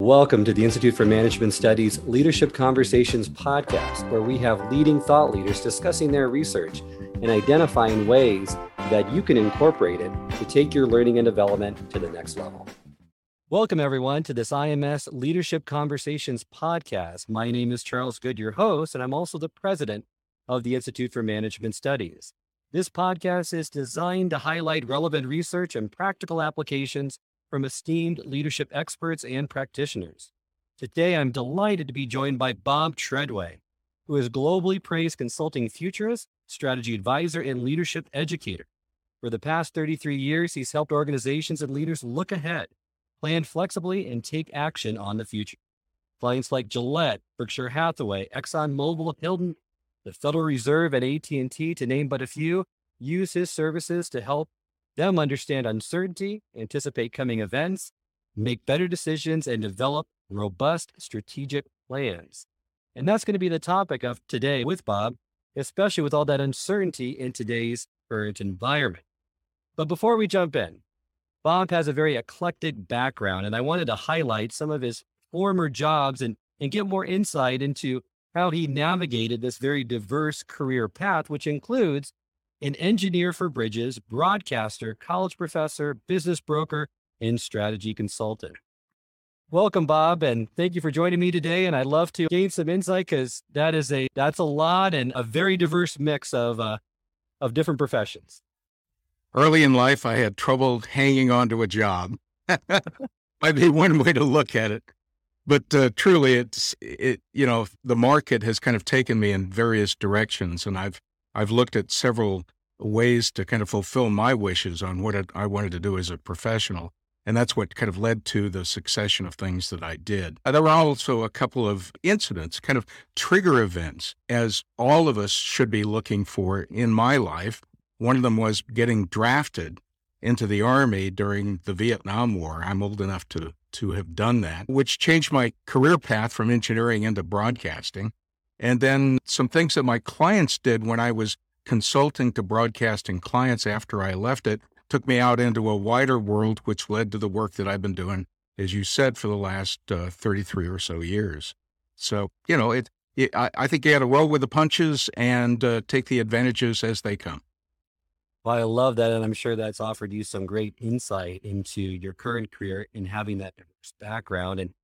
Welcome to the Institute for Management Studies Leadership Conversations podcast, where we have leading thought leaders discussing their research and identifying ways that you can incorporate it to take your learning and development to the next level. Welcome, everyone, to this IMS Leadership Conversations podcast. My name is Charles Good, your host, and I'm also the president of the Institute for Management Studies. This podcast is designed to highlight relevant research and practical applications from esteemed leadership experts and practitioners. Today, I'm delighted to be joined by Bob Treadway, who is globally praised consulting futurist, strategy advisor, and leadership educator. For the past 33 years, he's helped organizations and leaders look ahead, plan flexibly, and take action on the future. Clients like Gillette, Berkshire Hathaway, ExxonMobil, Hilton, the Federal Reserve, and AT&T, to name but a few, use his services to help them understand uncertainty, anticipate coming events, make better decisions, and develop robust strategic plans. And that's going to be the topic of today with Bob, especially with all that uncertainty in today's current environment. But before we jump in, Bob has a very eclectic background, and I wanted to highlight some of his former jobs and, and get more insight into how he navigated this very diverse career path, which includes an engineer for bridges, broadcaster, college professor, business broker, and strategy consultant. Welcome, Bob, and thank you for joining me today. And I'd love to gain some insight because that is a that's a lot and a very diverse mix of uh, of different professions. Early in life, I had trouble hanging on to a job. Might be one way to look at it, but uh, truly, it's it. You know, the market has kind of taken me in various directions, and I've I've looked at several ways to kind of fulfill my wishes on what I wanted to do as a professional. And that's what kind of led to the succession of things that I did. Uh, there were also a couple of incidents, kind of trigger events, as all of us should be looking for in my life. One of them was getting drafted into the Army during the Vietnam War. I'm old enough to, to have done that, which changed my career path from engineering into broadcasting. And then some things that my clients did when I was consulting to broadcasting clients after I left it took me out into a wider world, which led to the work that I've been doing, as you said, for the last uh, 33 or so years. So, you know, it, it I, I, think you got to roll with the punches and uh, take the advantages as they come. Well, I love that. And I'm sure that's offered you some great insight into your current career and having that background. And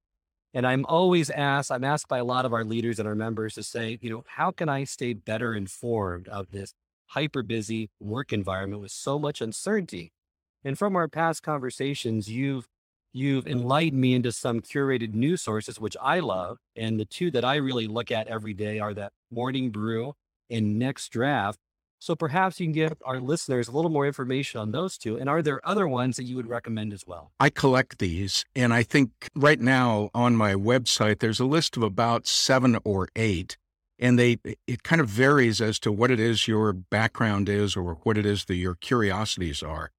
and I'm always asked, I'm asked by a lot of our leaders and our members to say, you know, how can I stay better informed of this hyper busy work environment with so much uncertainty? And from our past conversations, you've you've enlightened me into some curated news sources, which I love. And the two that I really look at every day are that Morning Brew and Next Draft, so perhaps you can give our listeners a little more information on those two. And are there other ones that you would recommend as well? I collect these. And I think right now on my website, there's a list of about seven or eight. And they it kind of varies as to what it is your background is or what it is that your curiosities are.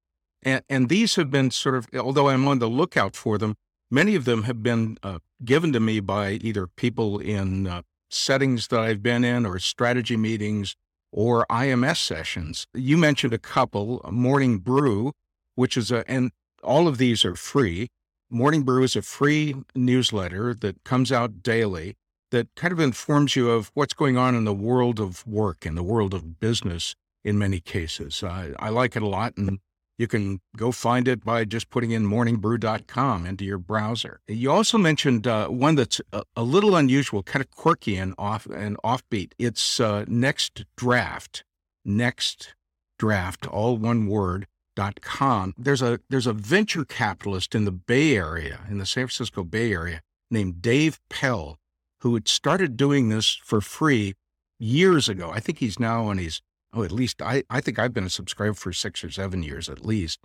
And, and these have been sort of, although I'm on the lookout for them, many of them have been uh, given to me by either people in uh, settings that I've been in or strategy meetings or IMS sessions. You mentioned a couple, Morning Brew, which is a, and all of these are free. Morning Brew is a free newsletter that comes out daily that kind of informs you of what's going on in the world of work and the world of business in many cases. I, I like it a lot and you can go find it by just putting in morningbrew.com into your browser. You also mentioned uh, one that's a, a, little unusual, kind of quirky and off and offbeat. It's uh, Next Draft. Next Draft, all one word. Dot com. There's a there's a venture capitalist in the Bay Area, in the San Francisco Bay Area, named Dave Pell, who had started doing this for free years ago. I think he's now on his oh, at least I, I think I've been a subscriber for six or seven years at least.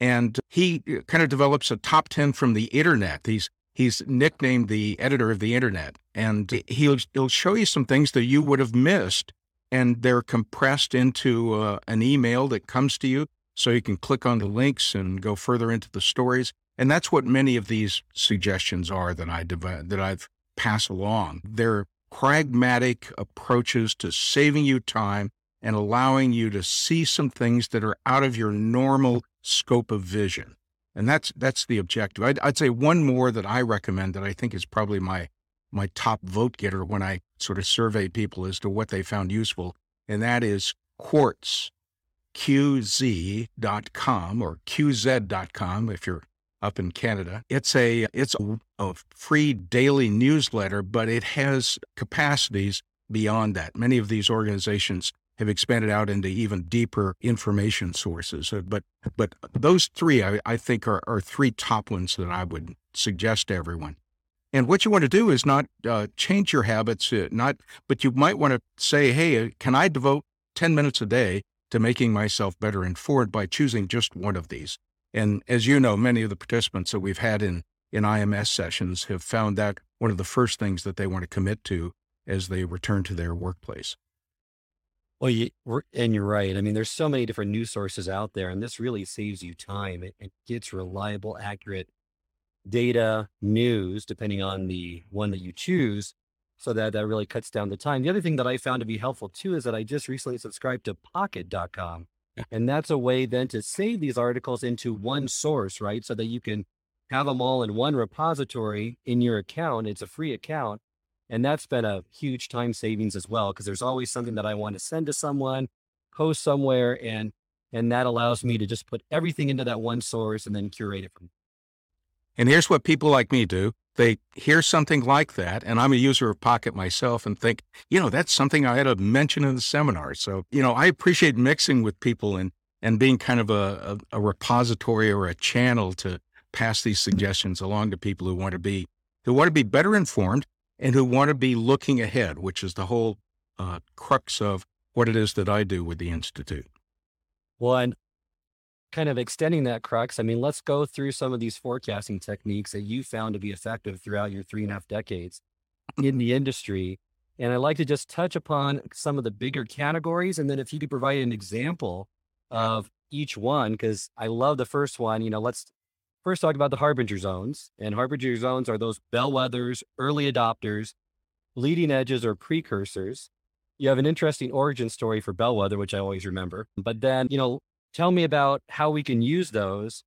And he uh, kind of develops a top 10 from the internet. He's, he's nicknamed the editor of the internet. And he'll, he'll show you some things that you would have missed. And they're compressed into uh, an email that comes to you. So you can click on the links and go further into the stories. And that's what many of these suggestions are that I that I've passed along. They're pragmatic approaches to saving you time and allowing you to see some things that are out of your normal scope of vision. And that's that's the objective. I'd, I'd say one more that I recommend that I think is probably my my top vote getter when I sort of survey people as to what they found useful, and that is Quartz, QZ.com or QZ.com if you're up in Canada. It's a it's a, a free daily newsletter, but it has capacities beyond that. Many of these organizations have expanded out into even deeper information sources. Uh, but but those three, I, I think, are, are three top ones that I would suggest to everyone. And what you want to do is not uh, change your habits, uh, not, but you might want to say, hey, uh, can I devote 10 minutes a day to making myself better informed by choosing just one of these? And as you know, many of the participants that we've had in, in IMS sessions have found that one of the first things that they want to commit to as they return to their workplace. Well, you, and you're right. I mean, there's so many different news sources out there, and this really saves you time. It, it gets reliable, accurate data, news, depending on the one that you choose. So that that really cuts down the time. The other thing that I found to be helpful too is that I just recently subscribed to pocket.com. And that's a way then to save these articles into one source, right? So that you can have them all in one repository in your account. It's a free account. And that's been a huge time savings as well, because there's always something that I want to send to someone, post somewhere, and and that allows me to just put everything into that one source and then curate it from. And here's what people like me do. They hear something like that, and I'm a user of Pocket myself and think, you know, that's something I had to mention in the seminar. So, you know, I appreciate mixing with people and and being kind of a, a, a repository or a channel to pass these mm. suggestions along to people who want to be who want to be better informed and who want to be looking ahead, which is the whole uh, crux of what it is that I do with the Institute. Well, and kind of extending that crux, I mean, let's go through some of these forecasting techniques that you found to be effective throughout your three and a half decades in the industry. And I'd like to just touch upon some of the bigger categories. And then if you could provide an example of each one, because I love the first one, you know, let's first talk about the harbinger zones. And harbinger zones are those bellwethers, early adopters, leading edges, or precursors. You have an interesting origin story for bellwether, which I always remember. But then, you know, tell me about how we can use those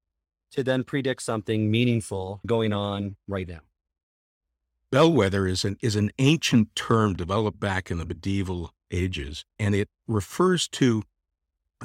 to then predict something meaningful going on right now. Bellwether is an, is an ancient term developed back in the medieval ages, and it refers to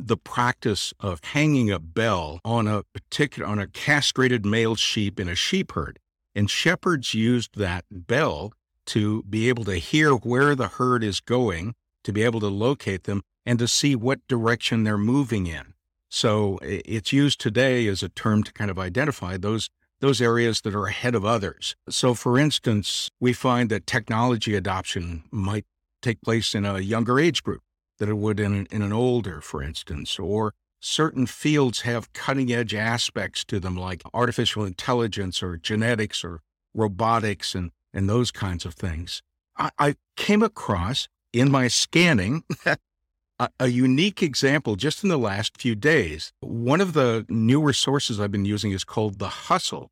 the practice of hanging a bell on a particular on a castrated male sheep in a sheep herd. And shepherds used that bell to be able to hear where the herd is going, to be able to locate them, and to see what direction they're moving in. So it's used today as a term to kind of identify those those areas that are ahead of others. So for instance, we find that technology adoption might take place in a younger age group that it would in, in an older, for instance, or certain fields have cutting edge aspects to them, like artificial intelligence or genetics or robotics and, and those kinds of things. I, I came across in my scanning a, a, unique example just in the last few days. One of the newer sources I've been using is called The Hustle,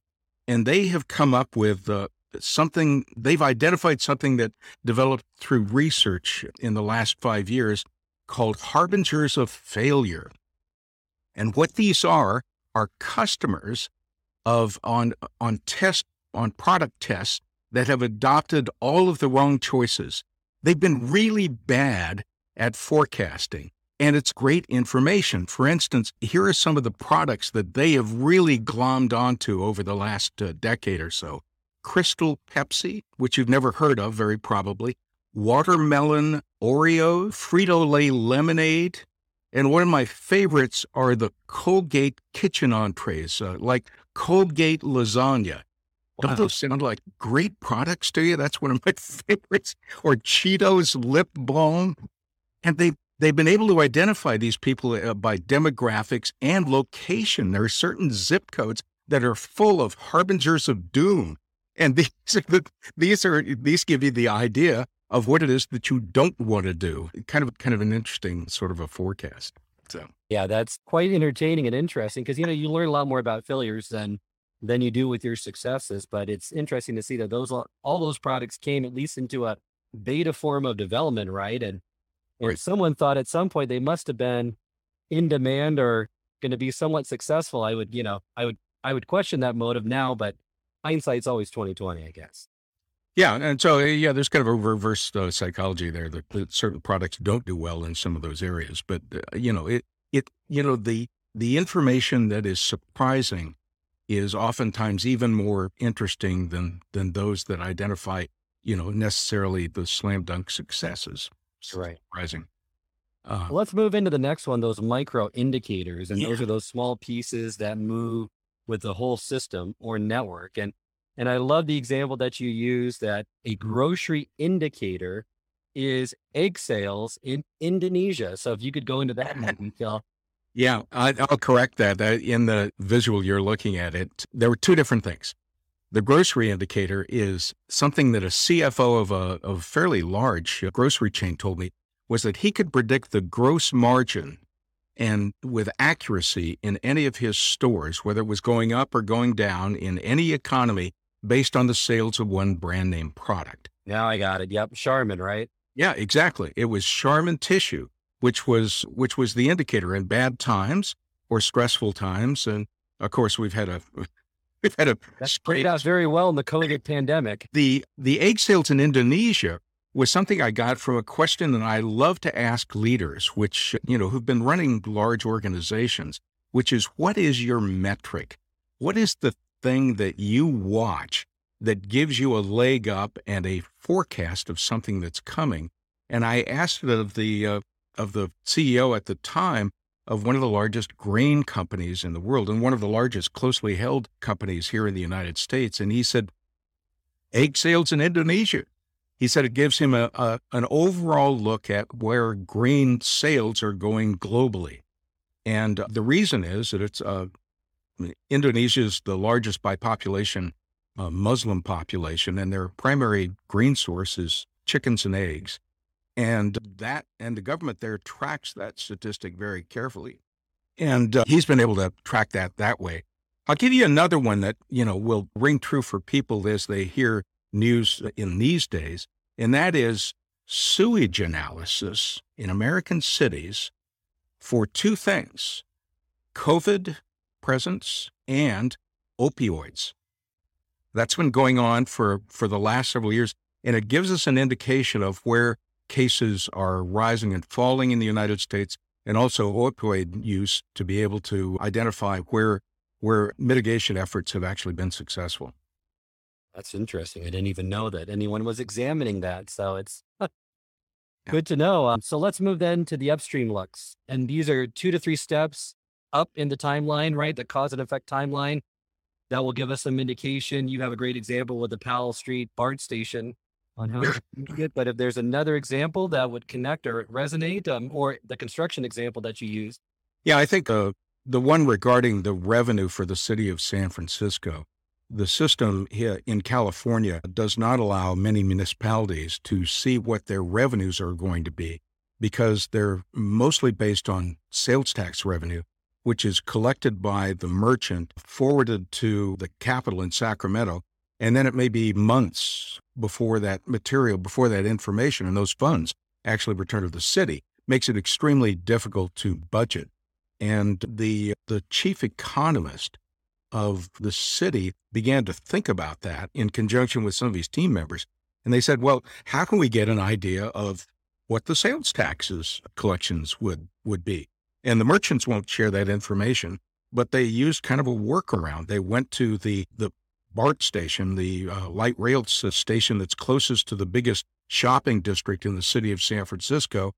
and they have come up with uh, something, they've identified something that developed through research in the last five years called harbingers of failure. And what these are are customers of on on test on product tests that have adopted all of the wrong choices. They've been really bad at forecasting. And it's great information. For instance, here are some of the products that they have really glommed onto over the last uh, decade or so Crystal Pepsi, which you've never heard of, very probably, watermelon Oreo, Frito Lay lemonade, and one of my favorites are the Colgate kitchen entrees, uh, like Colgate lasagna. Wow. Don't those sound like great products to you? That's one of my favorites. Or Cheetos lip balm. And they, they've been able to identify these people uh, by demographics and location. There are certain zip codes that are full of harbingers of doom. And these are, the, these are these give you the idea of what it is that you don't want to do. Kind of kind of an interesting sort of a forecast. So yeah, that's quite entertaining and interesting because you know you learn a lot more about failures than than you do with your successes. But it's interesting to see that those all those products came at least into a beta form of development, right? And or right. someone thought at some point they must have been in demand or going to be somewhat successful. I would, you know, I would I would question that motive now, but hindsight's always 2020, I guess. Yeah, and so yeah, there's kind of a reverse uh, psychology there that, that, certain products don't do well in some of those areas. But uh, you know, it it you know the the information that is surprising is oftentimes even more interesting than than those that identify you know necessarily the slam dunk successes. Right, surprising. Uh, Let's move into the next one. Those micro indicators, and yeah. those are those small pieces that move with the whole system or network. And and I love the example that you use that a mm-hmm. grocery indicator is egg sales in Indonesia. So if you could go into that in detail. Yeah, I, will correct that. In the visual you're looking at it, there were two different things. The grocery indicator is something that a CFO of a, of a fairly large grocery chain told me was that he could predict the gross margin and with accuracy in any of his stores, whether it was going up or going down in any economy based on the sales of one brand name product. Now I got it. Yep. Charmin, right? Yeah, exactly. It was Charmin tissue, which was which was the indicator in bad times or stressful times. And of course we've had a we've had a That's played out very well in the COVID pandemic. The the egg sales in Indonesia was something I got from a question that I love to ask leaders, which, you know, who've been running large organizations, which is what is your metric? What is the thing that you watch that gives you a leg up and a forecast of something that's coming. And I asked it of the uh, of the CEO at the time of one of the largest grain companies in the world and one of the largest closely held companies here in the United States. And he said, egg sales in Indonesia. He said it gives him a, a an overall look at where grain sales are going globally. And the reason is that it's a Indonesia is the largest by population uh, Muslim population, and their primary grain source is chickens and eggs. And that, and the government there tracks that statistic very carefully. And uh, he's been able to track that that way. I'll give you another one that, you know, will ring true for people as they hear news in these days, and that is sewage analysis in American cities for two things COVID presence and opioids. That's been going on for, for the last several years, and it gives us an indication of where cases are rising and falling in the United States, and also opioid use to be able to identify where where mitigation efforts have actually been successful. That's interesting. I didn't even know that anyone was examining that. So it's good to know. Um, so let's move then to the upstream looks. And these are two to three steps up in the timeline, right? The cause and effect timeline. That will give us some indication. You have a great example with the Powell Street BART station on how to it. But if there's another example that would connect or resonate, um, or the construction example that you used. Yeah, I think uh, the one regarding the revenue for the city of San Francisco, the system here in California does not allow many municipalities to see what their revenues are going to be because they're mostly based on sales tax revenue which is collected by the merchant, forwarded to the capital in Sacramento. And then it may be months before that material, before that information and those funds actually return to the city. Makes it extremely difficult to budget. And the, the chief economist of the city began to think about that in conjunction with some of his team members. And they said, well, how can we get an idea of what the sales taxes collections would, would be? And the merchants won't share that information, but they used kind of a workaround. They went to the, the BART station, the uh, light rail station that's closest to the biggest shopping district in the city of San Francisco,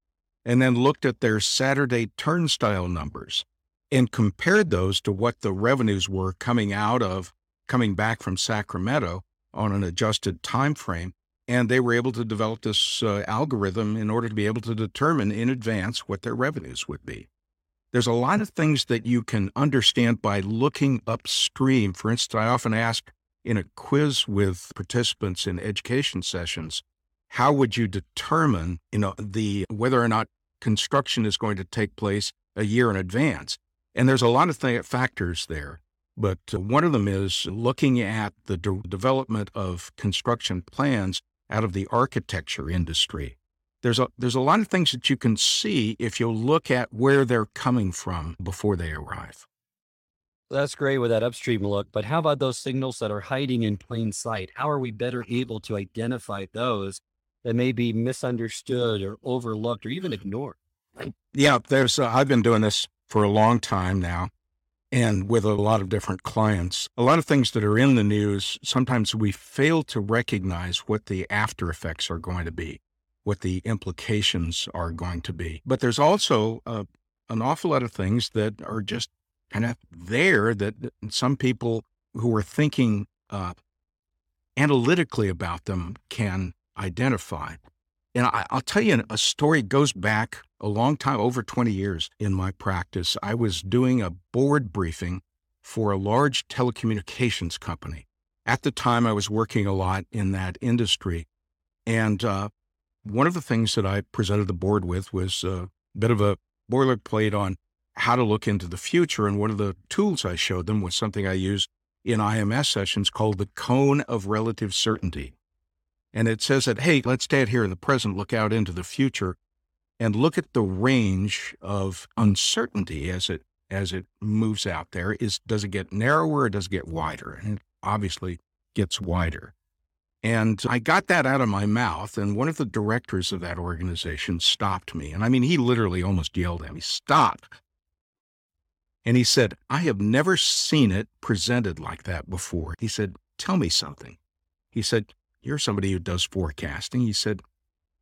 and then looked at their Saturday turnstile numbers and compared those to what the revenues were coming out of coming back from Sacramento on an adjusted time frame. And they were able to develop this uh, algorithm in order to be able to determine in advance what their revenues would be. There's a lot of things that you can understand by looking upstream. For instance, I often ask in a quiz with participants in education sessions, how would you determine, you know, the whether or not construction is going to take place a year in advance? And there's a lot of th- factors there, but uh, one of them is looking at the de- development of construction plans out of the architecture industry there's a there's a lot of things that you can see if you look at where they're coming from before they arrive. That's great with that upstream look, but how about those signals that are hiding in plain sight? How are we better able to identify those that may be misunderstood or overlooked or even ignored? Yeah, there's. Uh, I've been doing this for a long time now, and with a lot of different clients. A lot of things that are in the news. Sometimes we fail to recognize what the after effects are going to be, what the implications are going to be. But there's also uh, an awful lot of things that are just kind of there that some people who are thinking uh, analytically about them can identify. And I, will tell you a story goes back a long time, over 20 years in my practice. I was doing a board briefing for a large telecommunications company. At the time, I was working a lot in that industry. And uh, one of the things that I presented the board with was a bit of a boilerplate on how to look into the future. And one of the tools I showed them was something I use in IMS sessions called the cone of relative certainty. And it says that, hey, let's stand here in the present, look out into the future, and look at the range of uncertainty as it as it moves out there. Is does it get narrower or does it get wider? And it obviously gets wider. And I got that out of my mouth, and one of the directors of that organization stopped me. And I mean, he literally almost yelled at me, Stop. And he said, I have never seen it presented like that before. He said, Tell me something. He said, You're somebody who does forecasting. He said,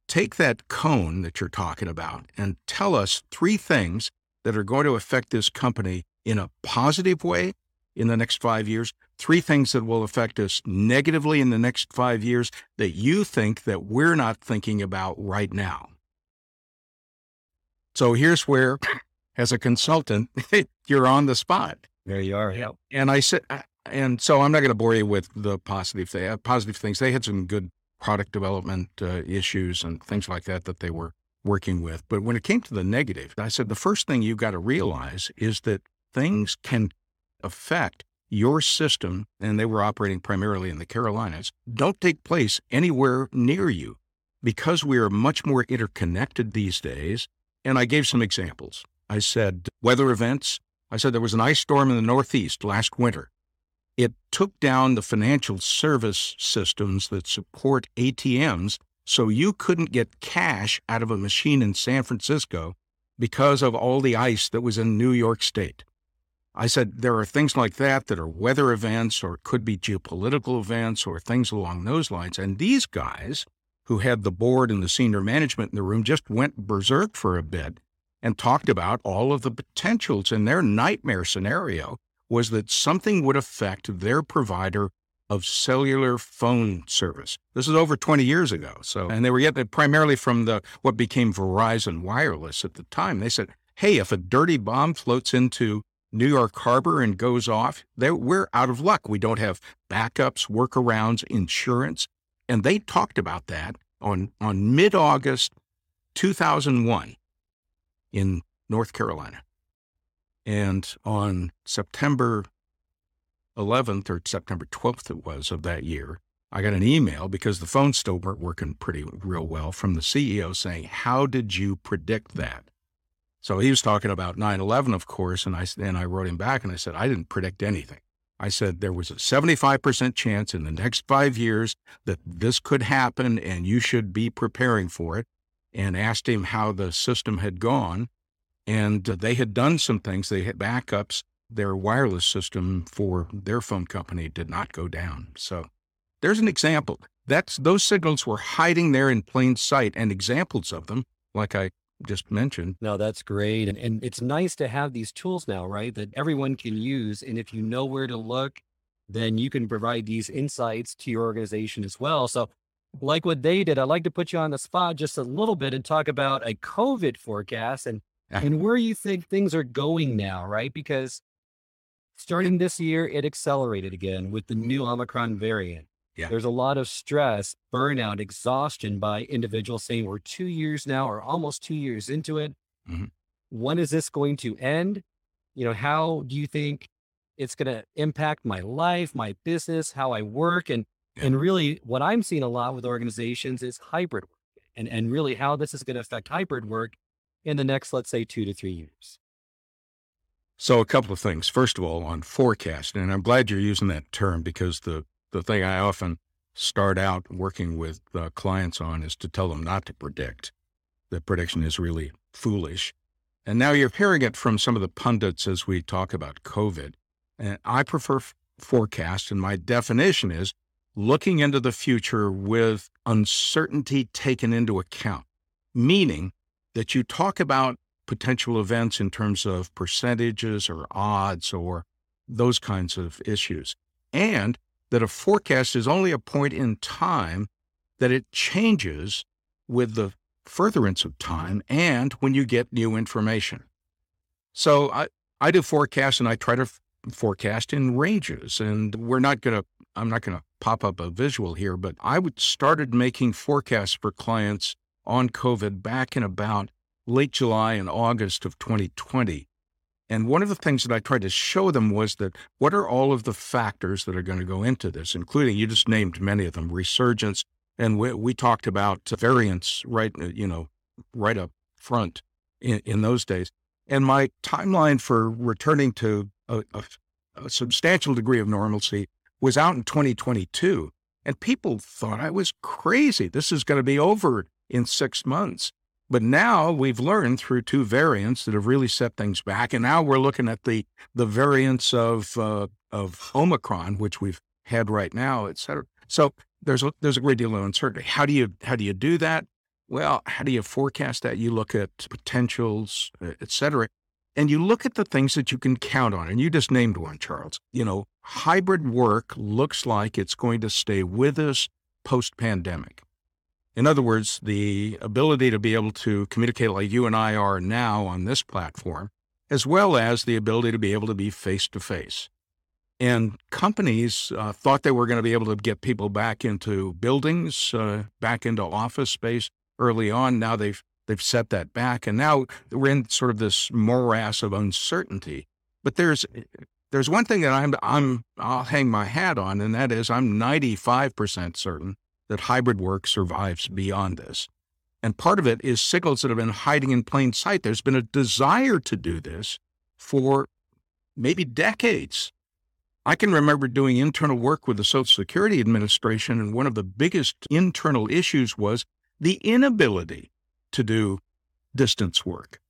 Take that cone that you're talking about and tell us three things that are going to affect this company in a positive way in the next five years, three things that will affect us negatively in the next five years that you think that we're not thinking about right now. So here's where, as a consultant, you're on the spot. There you are. Yeah. And I said, and so I'm not going to bore you with the positive thing, positive things. They had some good product development uh, issues and things like that that they were working with. But when it came to the negative, I said the first thing you've got to realize is that things can affect your system, and they were operating primarily in the Carolinas, don't take place anywhere near you because we are much more interconnected these days. And I gave some examples. I said weather events. I said there was an ice storm in the Northeast last winter. It took down the financial service systems that support ATMs so you couldn't get cash out of a machine in San Francisco because of all the ice that was in New York State. I said there are things like that that are weather events or could be geopolitical events or things along those lines. And these guys who had the board and the senior management in the room just went berserk for a bit and talked about all of the potentials in their nightmare scenario was that something would affect their provider of cellular phone service. This is over 20 years ago. So, and they were getting it primarily from the what became Verizon Wireless at the time. They said, "Hey, if a dirty bomb floats into New York Harbor and goes off, we're out of luck. We don't have backups, workarounds, insurance." And they talked about that on on mid-August 2001 in North Carolina. And on September 11th or September 12th, it was of that year, I got an email because the phones still weren't working pretty real well from the CEO saying, How did you predict that? So he was talking about 9 11, of course. And I, and I wrote him back and I said, I didn't predict anything. I said there was a 75% chance in the next five years that this could happen and you should be preparing for it. And asked him how the system had gone. And they had done some things. They had backups. Their wireless system for their phone company did not go down. So there's an example. That's those signals were hiding there in plain sight, and examples of them, like I just mentioned. No, that's great. And, and it's nice to have these tools now, right? That everyone can use. And if you know where to look, then you can provide these insights to your organization as well. So, like what they did, I'd like to put you on the spot just a little bit and talk about a COVID forecast and and where you think things are going now, right? Because starting this year, it accelerated again with the new Omicron variant. Yeah. There's a lot of stress, burnout, exhaustion by individuals saying we're two years now or almost two years into it. Mm-hmm. When is this going to end? You know, how do you think it's going to impact my life, my business, how I work? And, yeah. and really what I'm seeing a lot with organizations is hybrid work and, and really how this is going to affect hybrid work in the next, let's say, two to three years? So, a couple of things. First of all, on forecast, and I'm glad you're using that term because the, the thing I often start out working with uh, clients on is to tell them not to predict. The prediction is really foolish. And now you're hearing it from some of the pundits as we talk about COVID. And I prefer f- forecast, and my definition is looking into the future with uncertainty taken into account, meaning that you talk about potential events in terms of percentages or odds or those kinds of issues. And that a forecast is only a point in time that it changes with the furtherance of time and when you get new information. So I, I do forecasts and I try to f- forecast in ranges. And we're not going to, I'm not going to pop up a visual here, but I would started making forecasts for clients on COVID back in about late July and August of 2020. And one of the things that I tried to show them was that what are all of the factors that are going to go into this, including you just named many of them, resurgence, and we, we talked about variants right, uh, you know, right up front in, in those days. And my timeline for returning to a, a, a substantial degree of normalcy was out in 2022. And people thought I was crazy. This is going to be over in six months. But now we've learned through two variants that have really set things back, and now we're looking at the the variants of uh, of Omicron, which we've had right now, et cetera. So there's a, there's a great deal of uncertainty. How do you how do you do that? Well, how do you forecast that? You look at potentials, uh, et cetera, and you look at the things that you can count on. And you just named one, Charles. You know, hybrid work looks like it's going to stay with us post pandemic. In other words, the ability to be able to communicate like you and I are now on this platform, as well as the ability to be able to be face to face. And companies uh, thought they were going to be able to get people back into buildings, uh, back into office space early on. Now they've they've set that back, and now we're in sort of this morass of uncertainty. But there's there's one thing that I'm I'm I'll hang my hat on, and that is I'm 95% certain that hybrid work survives beyond this. And part of it is signals that have been hiding in plain sight. There's been a desire to do this for maybe decades. I can remember doing internal work with the Social Security Administration, and one of the biggest internal issues was the inability to do distance work.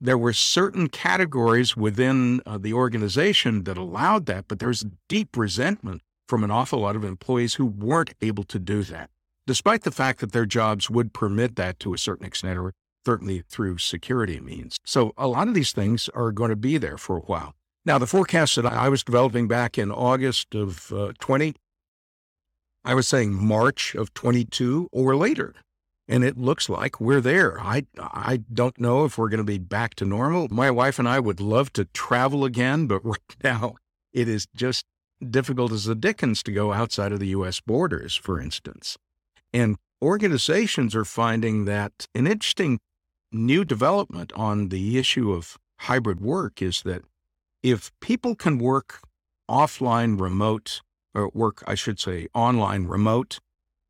There were certain categories within uh, the organization that allowed that, but there's deep resentment from an awful lot of employees who weren't able to do that, despite the fact that their jobs would permit that to a certain extent, or certainly through security means. So a lot of these things are going to be there for a while. Now, the forecast that I was developing back in August of uh, 20, I was saying March of 22 or later. And it looks like we're there. I, I don't know if we're going to be back to normal. My wife and I would love to travel again, but right now it is just difficult as the dickens to go outside of the U.S. borders, for instance. And organizations are finding that an interesting new development on the issue of hybrid work is that if people can work offline remote, or work, I should say, online remote,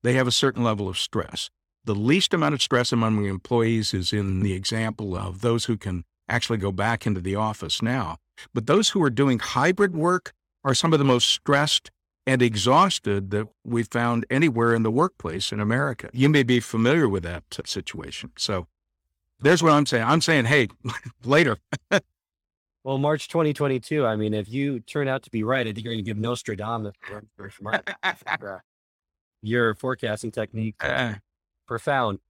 they have a certain level of stress. The least amount of stress among employees is in the example of those who can actually go back into the office now. But those who are doing hybrid work are some of the most stressed and exhausted that we've found anywhere in the workplace in America. You may be familiar with that situation. So there's what I'm saying. I'm saying, hey, later. well, March 2022, I mean, if you turn out to be right, I think you're going to give Nostradamus your forecasting technique. Uh, profound.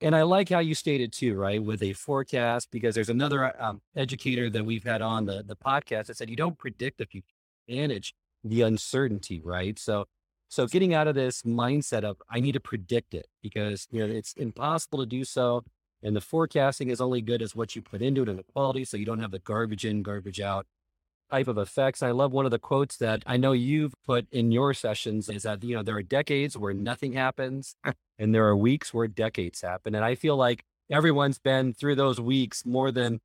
And I like how you stated too, right, with a forecast, because there's another um, educator that we've had on the, the podcast that said you don't predict the future manage the uncertainty, right? So, so getting out of this mindset of I need to predict it because you know it's impossible to do so, and the forecasting is only good as what you put into it and the quality, so you don't have the garbage in, garbage out type of effects. I love one of the quotes that I know you've put in your sessions is that you know there are decades where nothing happens, and there are weeks where decades happen, and I feel like everyone's been through those weeks more than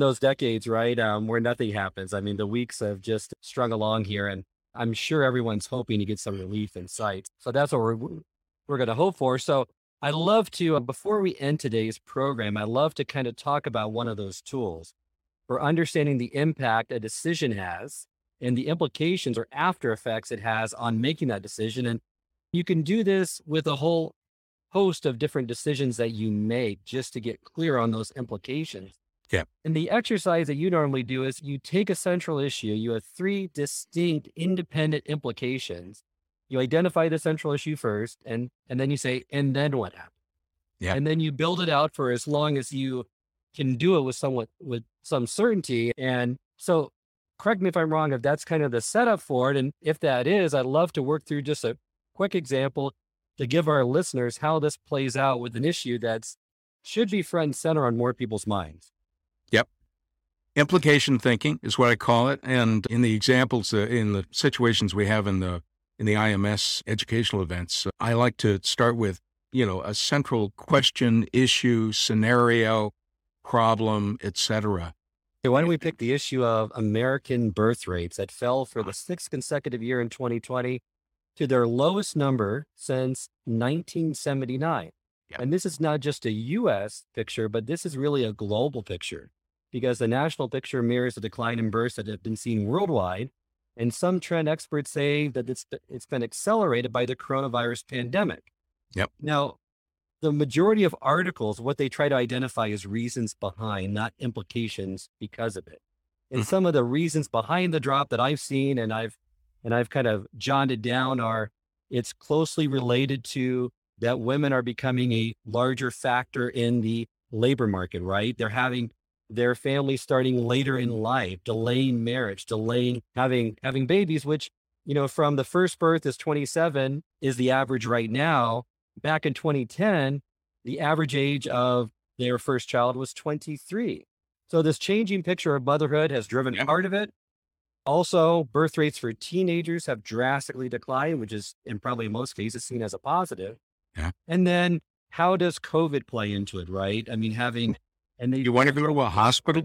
those decades, right? Um, where nothing happens. I mean, the weeks have just strung along here, and I'm sure everyone's hoping to get some relief in sight. So that's what we're we're going to hope for. So I'd love to, uh, before we end today's program, I'd love to kind of talk about one of those tools, for understanding the impact a decision has and the implications or after effects it has on making that decision. And you can do this with a whole host of different decisions that you make just to get clear on those implications. Yeah. And the exercise that you normally do is you take a central issue, you have three distinct independent implications. You identify the central issue first and and then you say, and then what happened? Yeah. And then you build it out for as long as you can do it with somewhat with some certainty. And so correct me if I'm wrong, if that's kind of the setup for it. And if that is, I'd love to work through just a quick example to give our listeners how this plays out with an issue that's should be front and center on more people's minds. Implication thinking is what I call it. And in the examples, uh, in the situations we have in the in the IMS educational events, uh, I like to start with, you know, a central question, issue, scenario, problem, etc. Okay, why don't we pick the issue of American birth rates that fell for the sixth consecutive year in 2020 to their lowest number since 1979? Yep. And this is not just a US picture, but this is really a global picture because the national picture mirrors the decline in births that have been seen worldwide. And some trend experts say that it's, it's been accelerated by the coronavirus pandemic. Yep. Now, the majority of articles, what they try to identify is reasons behind, not implications because of it. And Mhm. some of the reasons behind the drop that I've seen and I've and I've kind of jotted down are it's closely related to that women are becoming a larger factor in the labor market, right? They're having their family starting later in life, delaying marriage, delaying having having babies, which, you know, from the first birth is 27 is the average right now. Back in 2010, the average age of their first child was 23. So this changing picture of motherhood has driven part of it. Also, birth rates for teenagers have drastically declined, which is in probably most cases seen as a positive. Yeah. And then how does COVID play into it, right? I mean, having and they You want to go to a hospital?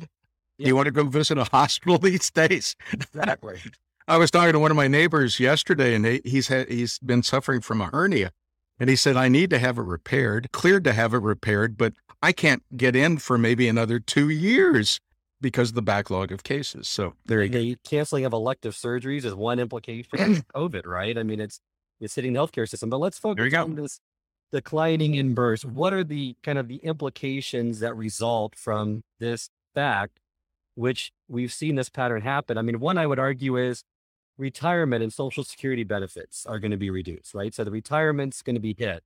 Yeah. You want to go visit a hospital these days? exactly. I was talking to one of my neighbors yesterday, and he, he's had he's been suffering from a hernia, and he said I need to have it repaired, cleared to have it repaired, but I can't get in for maybe another two years because of the backlog of cases. So there you go. the canceling of elective surgeries is one implication of COVID, right? I mean, it's it's hitting the healthcare system. But let's focus go. on this declining in births. What are the kind of the implications that result from this fact, which we've seen this pattern happen? I mean, one I would argue is retirement and social security benefits are going to be reduced, right? So the retirement's going to be hit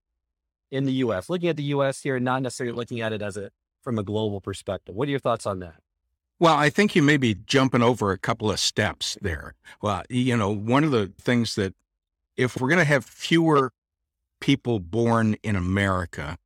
in the US. Looking at the US here, not necessarily looking at it as a from a global perspective. What are your thoughts on that? Well, I think you may be jumping over a couple of steps there. Well, you know, one of the things that if we're going to have fewer people born in America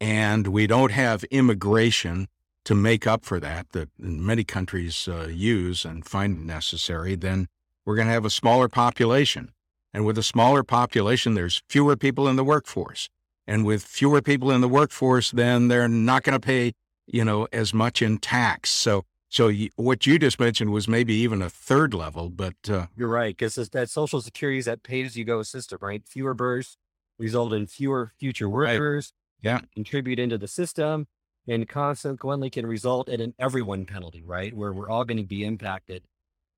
and we don't have immigration to make up for that, that many countries uh, use and find necessary, then we're going to have a smaller population. And with a smaller population, there's fewer people in the workforce. And with fewer people in the workforce, then they're not going to pay, you know, as much in tax. So so what you just mentioned was maybe even a third level, but uh, You're right, because that Social Security is that pay as you go system, right? Fewer births result in fewer future Right. workers. Yeah. Contribute into the system and consequently can result in an everyone penalty, right? Where we're all going to be impacted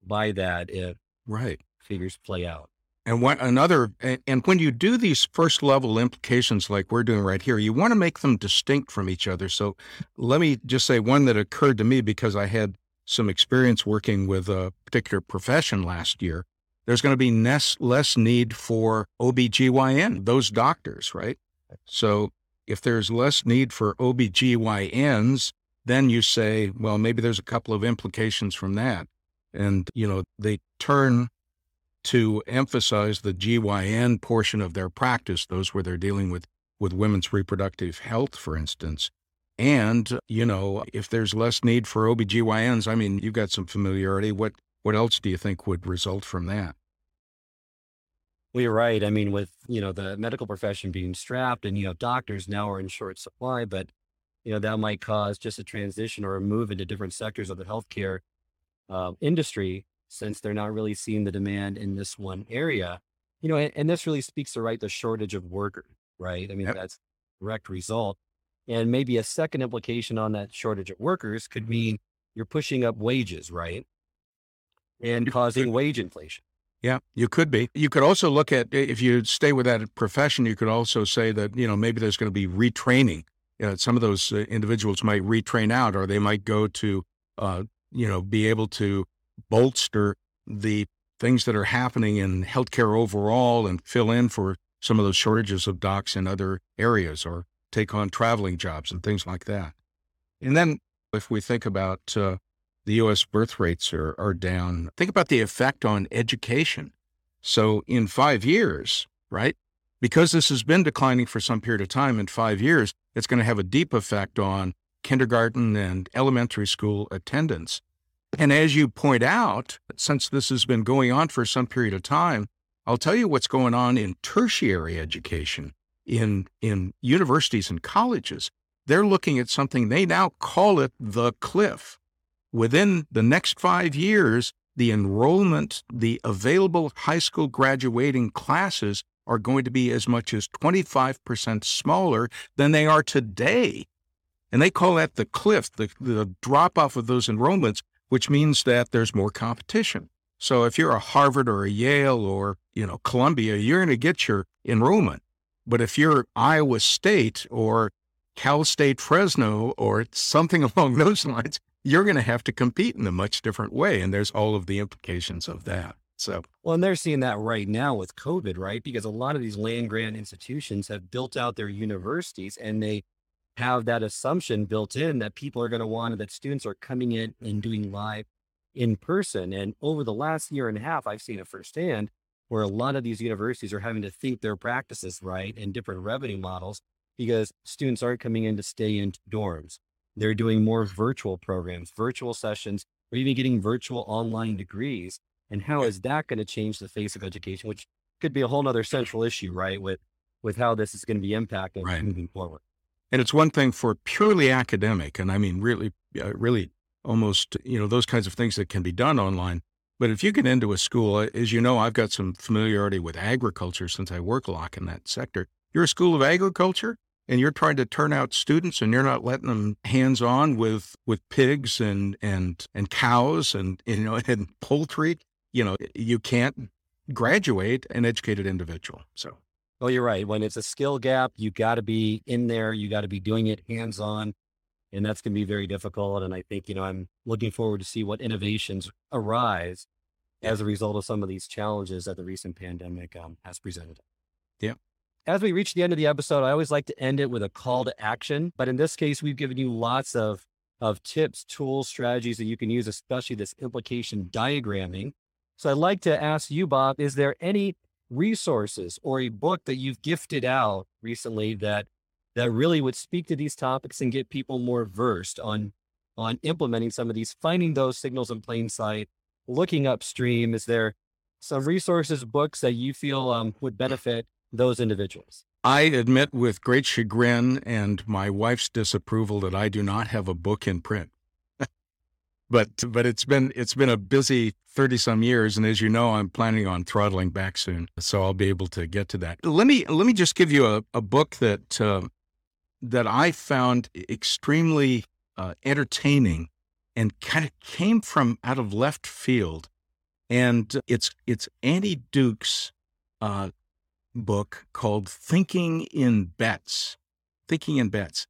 by that if right. figures play out. And what another, and, and when you do these first level implications like we're doing right here, you want to make them distinct from each other. So let me just say one that occurred to me because I had some experience working with a particular profession last year. There's going to be less, less need for OBGYN, those doctors, right? So if there's less need for OBGYNs, then you say, well, maybe there's a couple of implications from that. And, you know, they turn to emphasize the GYN portion of their practice, those where they're dealing with, with women's reproductive health, for instance. And, you know, if there's less need for OBGYNs, I mean, you've got some familiarity. What, what else do you think would result from that? Well, you're right. I mean, with you know the medical profession being strapped, and you know doctors now are in short supply, but you know that might cause just a transition or a move into different sectors of the healthcare uh, industry since they're not really seeing the demand in this one area. You know, and, and this really speaks to right the shortage of workers, right? I mean, Yep. that's direct result. And maybe a second implication on that shortage of workers could mean you're pushing up wages, right? And causing wage inflation. Yeah, you could be. You could also look at if you stay with that profession, you could also say that, you know, maybe there's going to be retraining. You know, some of those uh, individuals might retrain out or they might go to, uh, you know, be able to bolster the things that are happening in healthcare overall and fill in for some of those shortages of docs in other areas or take on traveling jobs and things like that. And then if we think about uh, the US birth rates are, are down, think about the effect on education. So in five years, right? Because this has been declining for some period of time, in five years, it's going to have a deep effect on kindergarten and elementary school attendance. And as you point out, since this has been going on for some period of time, I'll tell you what's going on in tertiary education, in, in universities and colleges. They're looking at something, they now call it the cliff. Within the next five years, the enrollment, the available high school graduating classes are going to be as much as 25% smaller than they are today. And they call that the cliff, the, the drop off of those enrollments, which means that there's more competition. So if you're a Harvard or a Yale or, you know, Columbia, you're going to get your enrollment. But if you're Iowa State or Cal State Fresno or something along those lines, you're going to have to compete in a much different way. And there's all of the implications of that. So, well, and they're seeing that right now with COVID, right? Because a lot of these land grant institutions have built out their universities and they have that assumption built in that people are going to want that students are coming in and doing live in person. And over the last year and a half, I've seen it firsthand where a lot of these universities are having to think their practices right and different revenue models because students aren't coming in to stay in dorms. They're doing more virtual programs, virtual sessions, or even getting virtual online degrees. And how is that going to change the face of education, which could be a whole other central issue, right? With with how this is going to be impacted right. moving forward. And it's one thing for purely academic, and I mean really, uh, really almost you know those kinds of things that can be done online. But if you get into a school, as you know, I've got some familiarity with agriculture since I work a lot in that sector. You're a school of agriculture, and you're trying to turn out students, and you're not letting them hands on with with pigs and and and cows and you know and poultry. You know, you can't graduate an educated individual. So. Well, you're right. When it's a skill gap, you got to be in there. You got to be doing it hands on and that's going to be very difficult. And I think, you know, I'm looking forward to see what innovations arise as a result of some of these challenges that the recent pandemic um, has presented. Yeah. As we reach the end of the episode, I always like to end it with a call to action. But in this case, we've given you lots of, of tips, tools, strategies that you can use, especially this implication diagramming. So I'd like to ask you, Bob, is there any resources or a book that you've gifted out recently that that really would speak to these topics and get people more versed on on implementing some of these, finding those signals in plain sight, looking upstream. Is there some resources, books that you feel um, would benefit those individuals? I admit with great chagrin and my wife's disapproval that I do not have a book in print. but but it's been it's been a busy 30 some years and as you know I'm planning on throttling back soon so I'll be able to get to that. Let me let me just give you a, a book that uh, that I found extremely uh, entertaining and kind of came from out of left field. And it's it's Annie Duke's uh, book called Thinking in Bets. Thinking in Bets.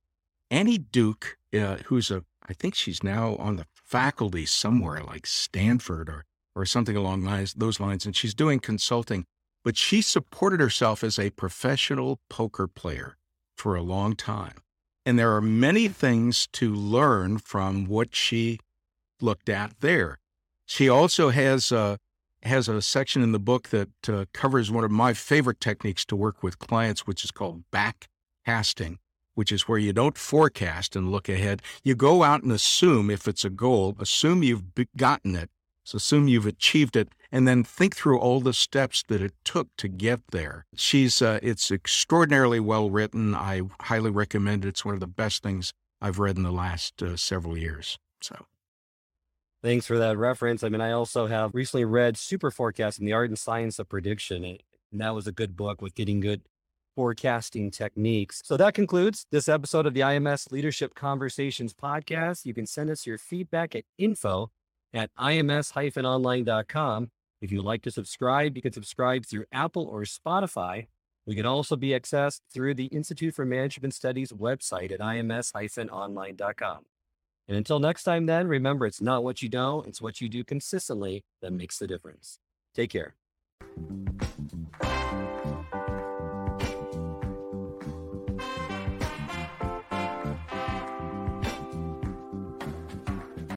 Annie Duke, uh, who's a I think she's now on the faculty somewhere like Stanford or or something along those lines, and she's doing consulting. But she supported herself as a professional poker player for a long time. And there are many things to learn from what she looked at there. She also has a, has a section in the book that uh, covers one of my favorite techniques to work with clients, which is called backcasting, which is where you don't forecast and look ahead. You go out and assume if it's a goal, assume you've gotten it, so assume you've achieved it and then think through all the steps that it took to get there. She's uh, it's extraordinarily well written. I highly recommend it. It's one of the best things I've read in the last uh, several years. So Thanks for that reference. I mean, I also have recently read Super Forecasting, the Art and Science of Prediction. And that was a good book with getting good forecasting techniques. So that concludes this episode of the IMS Leadership Conversations podcast. You can send us your feedback at info at ims-online.com. If you'd like to subscribe, you can subscribe through Apple or Spotify. We can also be accessed through the Institute for Management Studies website at ims-online.com. And until next time, then remember it's not what you know, it's what you do consistently that makes the difference. Take care.